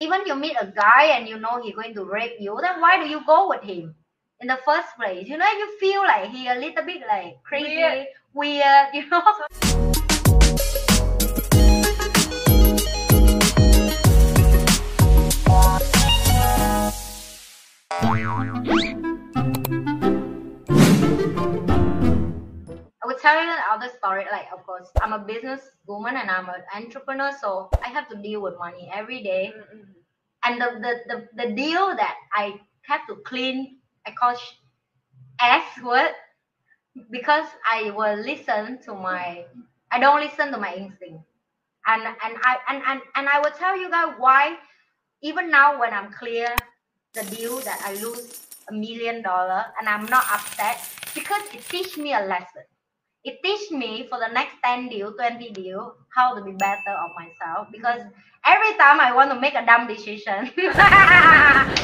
even you meet a guy and you know he's going to rape you, then why do you go with him in the first place? You know, if you feel like he a little bit like crazy, weird, weird you know. another story. Like, of course, I'm a business woman and I'm an entrepreneur, so I have to deal with money every day. Mm-hmm. And the, the, the, the deal that I have to clean, I call S word because I will listen to my, I don't listen to my instinct. And, and I and, and, and I will tell you guys why even now when I'm clear the deal that I lose a million dollar and I'm not upset because it teach me a lesson it teach me for the next 10 deal 20 deal how to be better of myself because every time i want to make a dumb decision.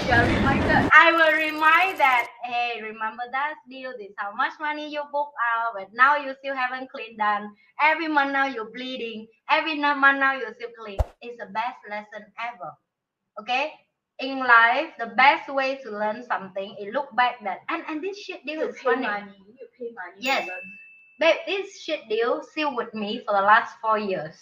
I will remind that hey remember that deal this how much money you book out but now you still haven't cleaned done. Every month now you're bleeding. Every month now you're still clean. It's the best lesson ever. Okay? In life the best way to learn something is look back that and and this shit deal is funny. money. you pay money yes babe, this shit deal still with me for the last four years.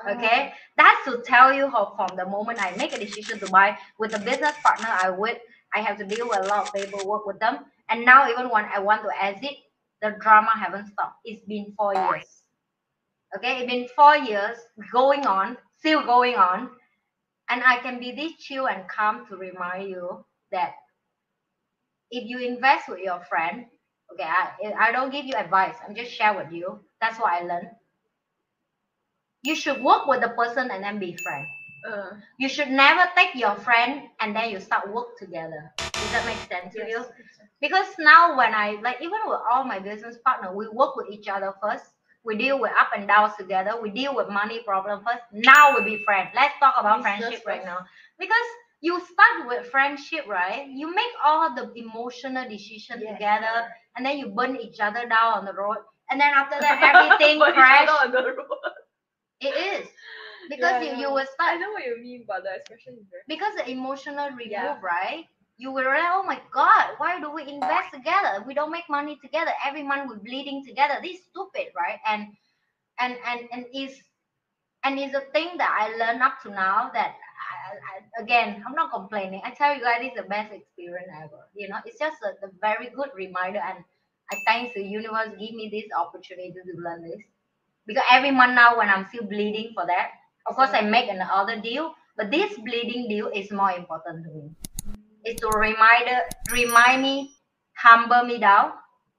Uh-huh. Okay, oh. that's to tell you how from the moment I make a decision to buy with a business partner I with, I have to deal with a lot of paperwork with them. And now even when I want to exit, the drama haven't stopped. It's been four years. Okay, it's been four years going on, still going on. And I can be this chill and calm to remind you that if you invest with your friend, Okay, I, I don't give you advice. I'm just share with you. That's what I learned. You should work with the person and then be friend. Uh, you should never take your friend and then you start work together. Does that make sense yes, to you? Because now when I like even with all my business partner, we work with each other first. We deal with up and downs together. We deal with money problem first. Now we be friends. Let's talk about friendship right now. Because you start with friendship, right? You make all the emotional decision yes. together, and then you burn each other down on the road, and then after that everything crash. on the road. It is because yeah, you, you will start. I know what you mean, but the expression is very. Because the emotional remove, yeah. right? You will realize, oh my god, why do we invest together? We don't make money together. Every month we're bleeding together. This is stupid, right? And and and and is and is a thing that I learned up to now that I, again, I'm not complaining. I tell you guys, it's the best experience ever. You know, it's just a, a very good reminder, and I thanks the universe give me this opportunity to learn this. Because every month now, when I'm still bleeding for that, of course, I make another deal, but this bleeding deal is more important to me. It's to reminder, remind me, humble me down,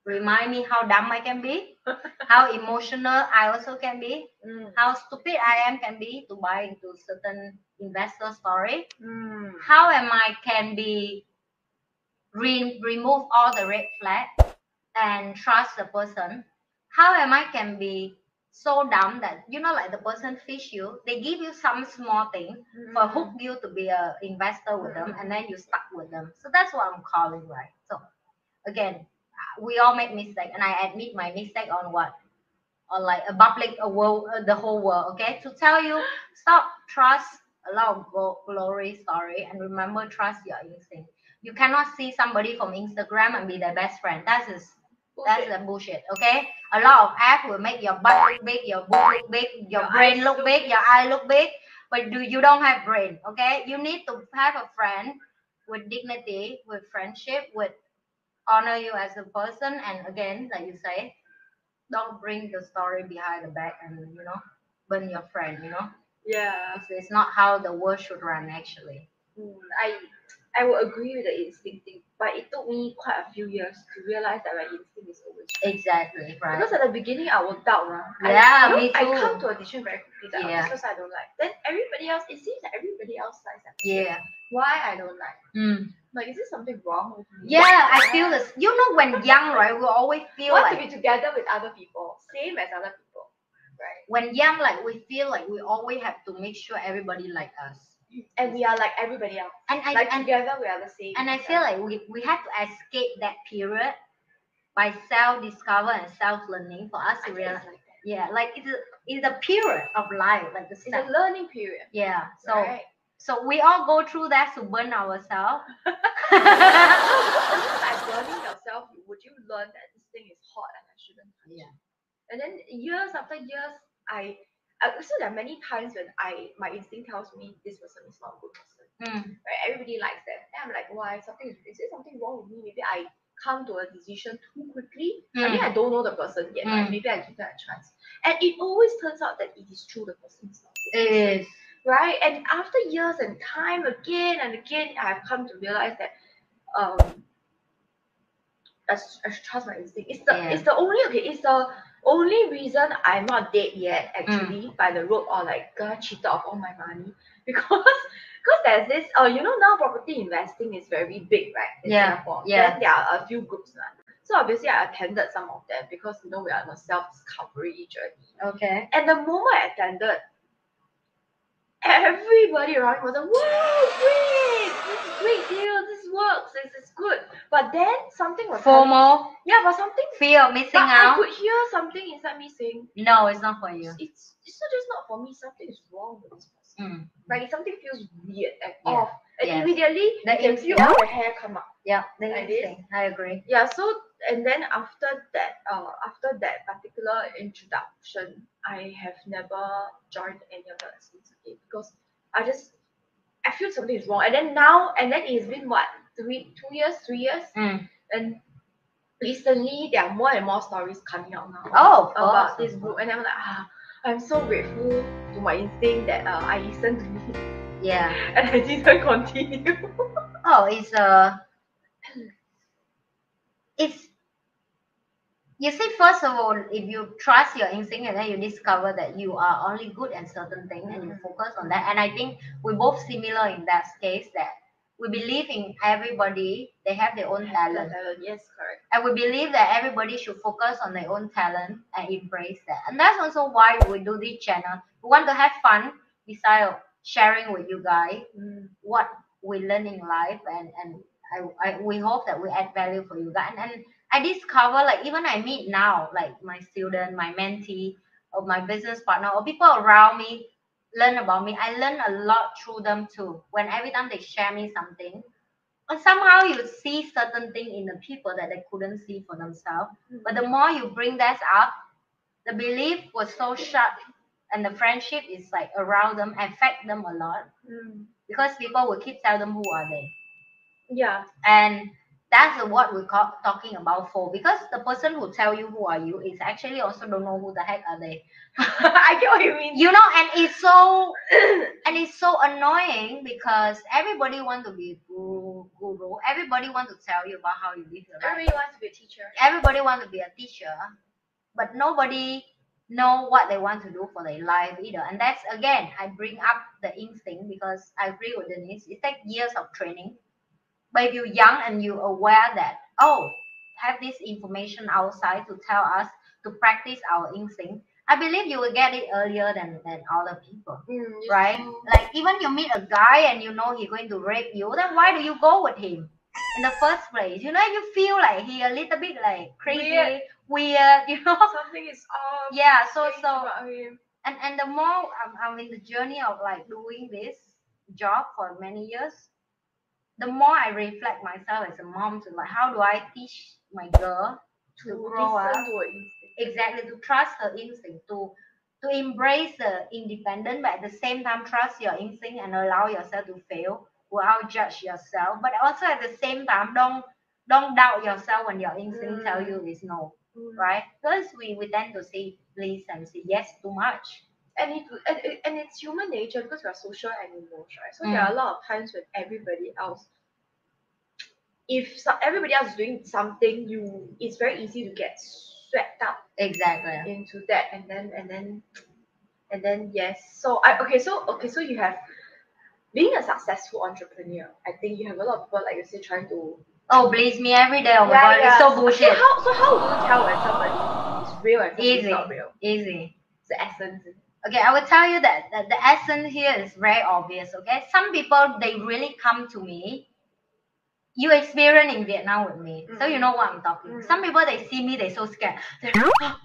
remind me how dumb I can be, how emotional I also can be, mm. how stupid I am can be to buy into certain investor story. Mm. How am I can be re- remove all the red flag and trust the person. How am I can be so dumb that you know like the person fish you they give you some small thing mm. for hook you to be a investor with them and then you stuck with them so that's what i'm calling right so again we all make mistake and i admit my mistake on what? On like a public a world uh, the whole world okay? To tell you stop trust a lot of glory story and remember trust your instinct. You cannot see somebody from instagram and be their best friend. That is that's the bullshit okay? A lot of app will make your butt look big your boob look big your, your brain look big. your eye look big but do you don't have brain okay? You need to have a friend with dignity with friendship with honor you as a person and again like you say don't bring the story behind the back and you know burn your friend you know yeah it's, it's not how the world should run actually mm, i i will agree with the instinct thing but it took me quite a few years to realize that my instinct is always right. exactly right because at the beginning i will doubt right? yeah I, me too. I come to a decision very quickly that yeah. because i don't like then everybody else it seems that everybody else likes that yeah why i don't like mm. Like, is there something wrong with me? Yeah, I feel this. You know, when young, right, we always feel want like to be together with other people, same as other people, right? When young, like we feel like we always have to make sure everybody like us, and we are like everybody else. And I, like and, together, we are the same. And I feel like we we have to escape that period by self discover and self learning for us to realize. Like yeah, like it's a, it's a period of life, like the it's a learning period. Yeah, so. Right So we all go through that to burn ourselves. By burning yourself, would you learn that this thing is hot and I shouldn't touch Yeah. it? And then years after years, I, I so there are many times when I my instinct tells me this person is not a good person. Mm, Right? Everybody likes them. And I'm like, why? Something is is there something wrong with me? Maybe I come to a decision too quickly. I mean, Mm. I don't know the person yet. Right? Mm. Maybe I give that a chance. And it always turns out that it is true. The person is not. good it is. Right? And after years and time again and again, I've come to realize that um, I, I trust my instinct. It's the Yeah. it's the only okay. It's the only reason I'm not dead yet actually Mm. by the road or like got cheated of all my money because because there's this uh you know now property investing is very big right in Yeah, Singapore. yeah. Then there are a few groups lah. So obviously I attended some of them because you know we are on a self discovery journey. Okay. And the moment I attended, everybody around me was like, wow, great, this is great deal, this works, this is good. But then something was happening- Yeah, but something fear of missing but I out. could hear something inside me saying, No, it's not for you. it's it's not just not for me, something is wrong with this person. Mm. Like something feels weird and Yeah, off. And yes. immediately The you can feel all the hair come up. Yeah, the Like this. I agree. Yeah, so and then after that, uh, after that particular introduction, I have never joined any of the lessons again because I just I feel something is wrong. And then now, and then it's been what three, two years, three years, Mm. and recently there are more and more stories coming out now Oh, about this group, and I'm like, ah, I'm so grateful to my instinct that uh, I listened to it Yeah. and I didn't continue. Oh, it's uh it's you see first of all if you trust your instinct and then you discover that you are only good at certain thing and you focus on that and i think we're both similar in that case that we believe in everybody they have their own talent. Yes, correct. and we believe that everybody should focus on their own talent and embrace that. And that's also why we do this channel. We want to have fun besides sharing with you guys Mm. what we learn in life and and I, I we hope that we add value for you guys. And, and I discover like even I meet now like my student my mentee or my business partner or people around me learn about me I learn a lot through them too. When every time they share me something or somehow you see certain thing in the people that they couldn't see for themselves. But the more you bring that up the belief was so sharp and the friendship is like around them affect them a lot. Mm. because people will keep tell them who are they. Yeah. and that's what we're talking about for because the person who tell you who are you is actually also don't know who the heck are they. I get what you mean. you know and it's so and it's so annoying because everybody want to be guru, guru. Everybody want to tell you about how you live your life. Everybody wants to be a teacher. everybody want to be a teacher but nobody know what they want to do for their life either. And that's again i bring up the instinct because i agree with denise. It takes years of training but if you're young and you're aware that oh have this information outside to tell us to practice our instinct i believe you will get it earlier than than other people Mm, right? Like even you meet a guy and you know he's going to rape you, then why do you go with him in the first place? You know, you feel like he a little bit like crazy, weird, Weird. you know? Something is off. yeah. So so and and the more I'm, I'm in the journey of like doing this job for many years, the more I reflect myself as a mom to like how do I teach my girl to To grow up? exactly to trust her instinct to to embrace the independent but at the same time trust your instinct and allow yourself to fail without judge yourself. But also at the same time don't don't doubt yourself when your instinct tell Mm. you is no Mm. right? Because we, we tend to say please and say yes too much And it, and, it, and it's human nature because we're social animals, right? So there are mm. a lot of times when everybody else, if so, everybody else is doing something, you it's very easy to get swept up exactly into that, and then and then and then yes. So I okay. So okay. So you have being a successful entrepreneur. I think you have a lot of people like you say trying to oh please me every day oh my god it's so bullshit So how so how would you tell when somebody is real and somebody is not real? easy It's the essence. Okay, I will tell you that, that the essence here is very obvious. Okay, some people they really come to me. You experience in Vietnam with me, so you Mhm. know what I'm talking. Mhm. Some people they see me, they so scared. They're, "Oh,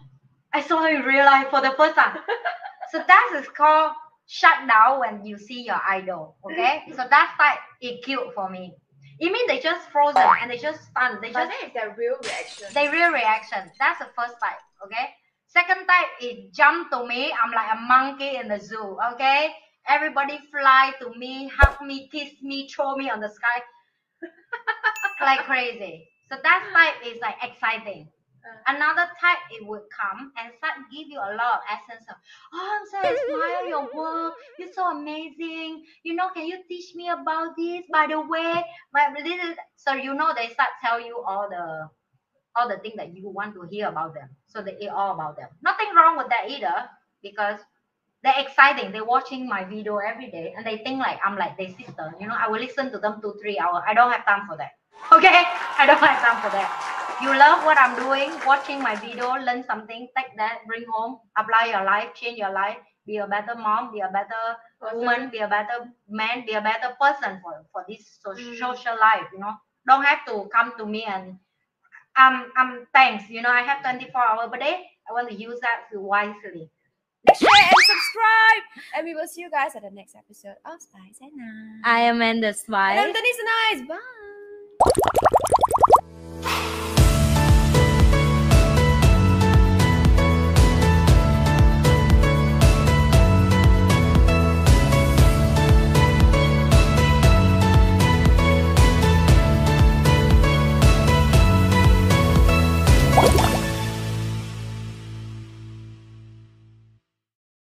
I saw her in real life for the first time. so that is called shut down when you see your idol. Okay, so that's type is cute for me. It means they just frozen and they just stunned. They But just then it's their real reaction. they real reaction. That's the first type. Okay. Second type is jump to me. I'm like a monkey in the zoo. Okay. Everybody fly to me, hug me, kiss me, throw me on the sky, like crazy. So that type is like exciting. Uh. Another type it would come and start give you a lot of essence of, oh, I'm so admire your work. You're so amazing. You know, can you teach me about this? By the way, my little so you know they start tell you all the all the things that you want to hear about them. So they hear all about them. Nothing wrong with that either, because they're exciting. They're watching my video every day and they think like I'm like their sister. You know, I will listen to them two, three hours. I don't have time for that. Okay? I don't have time for that. You love what I'm doing, watching my video, learn something, take that, bring home, apply your life, change your life, be a better mom, be a better woman, be a better man, be a better person for, for this so- Mm. social life, you know. Don't have to come to me and um um thanks, you know, I have 24 hours per day. I want to use that wisely. Share and subscribe. And we will see you guys at the next episode of Spice and Nice. I am Amanda And Smile. I'm Denise Nice. Bye.